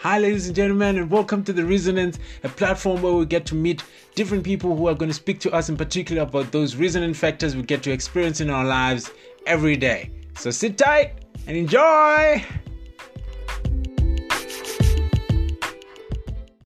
Hi, ladies and gentlemen, and welcome to The Resonance, a platform where we get to meet different people who are going to speak to us in particular about those resonant factors we get to experience in our lives every day. So sit tight and enjoy!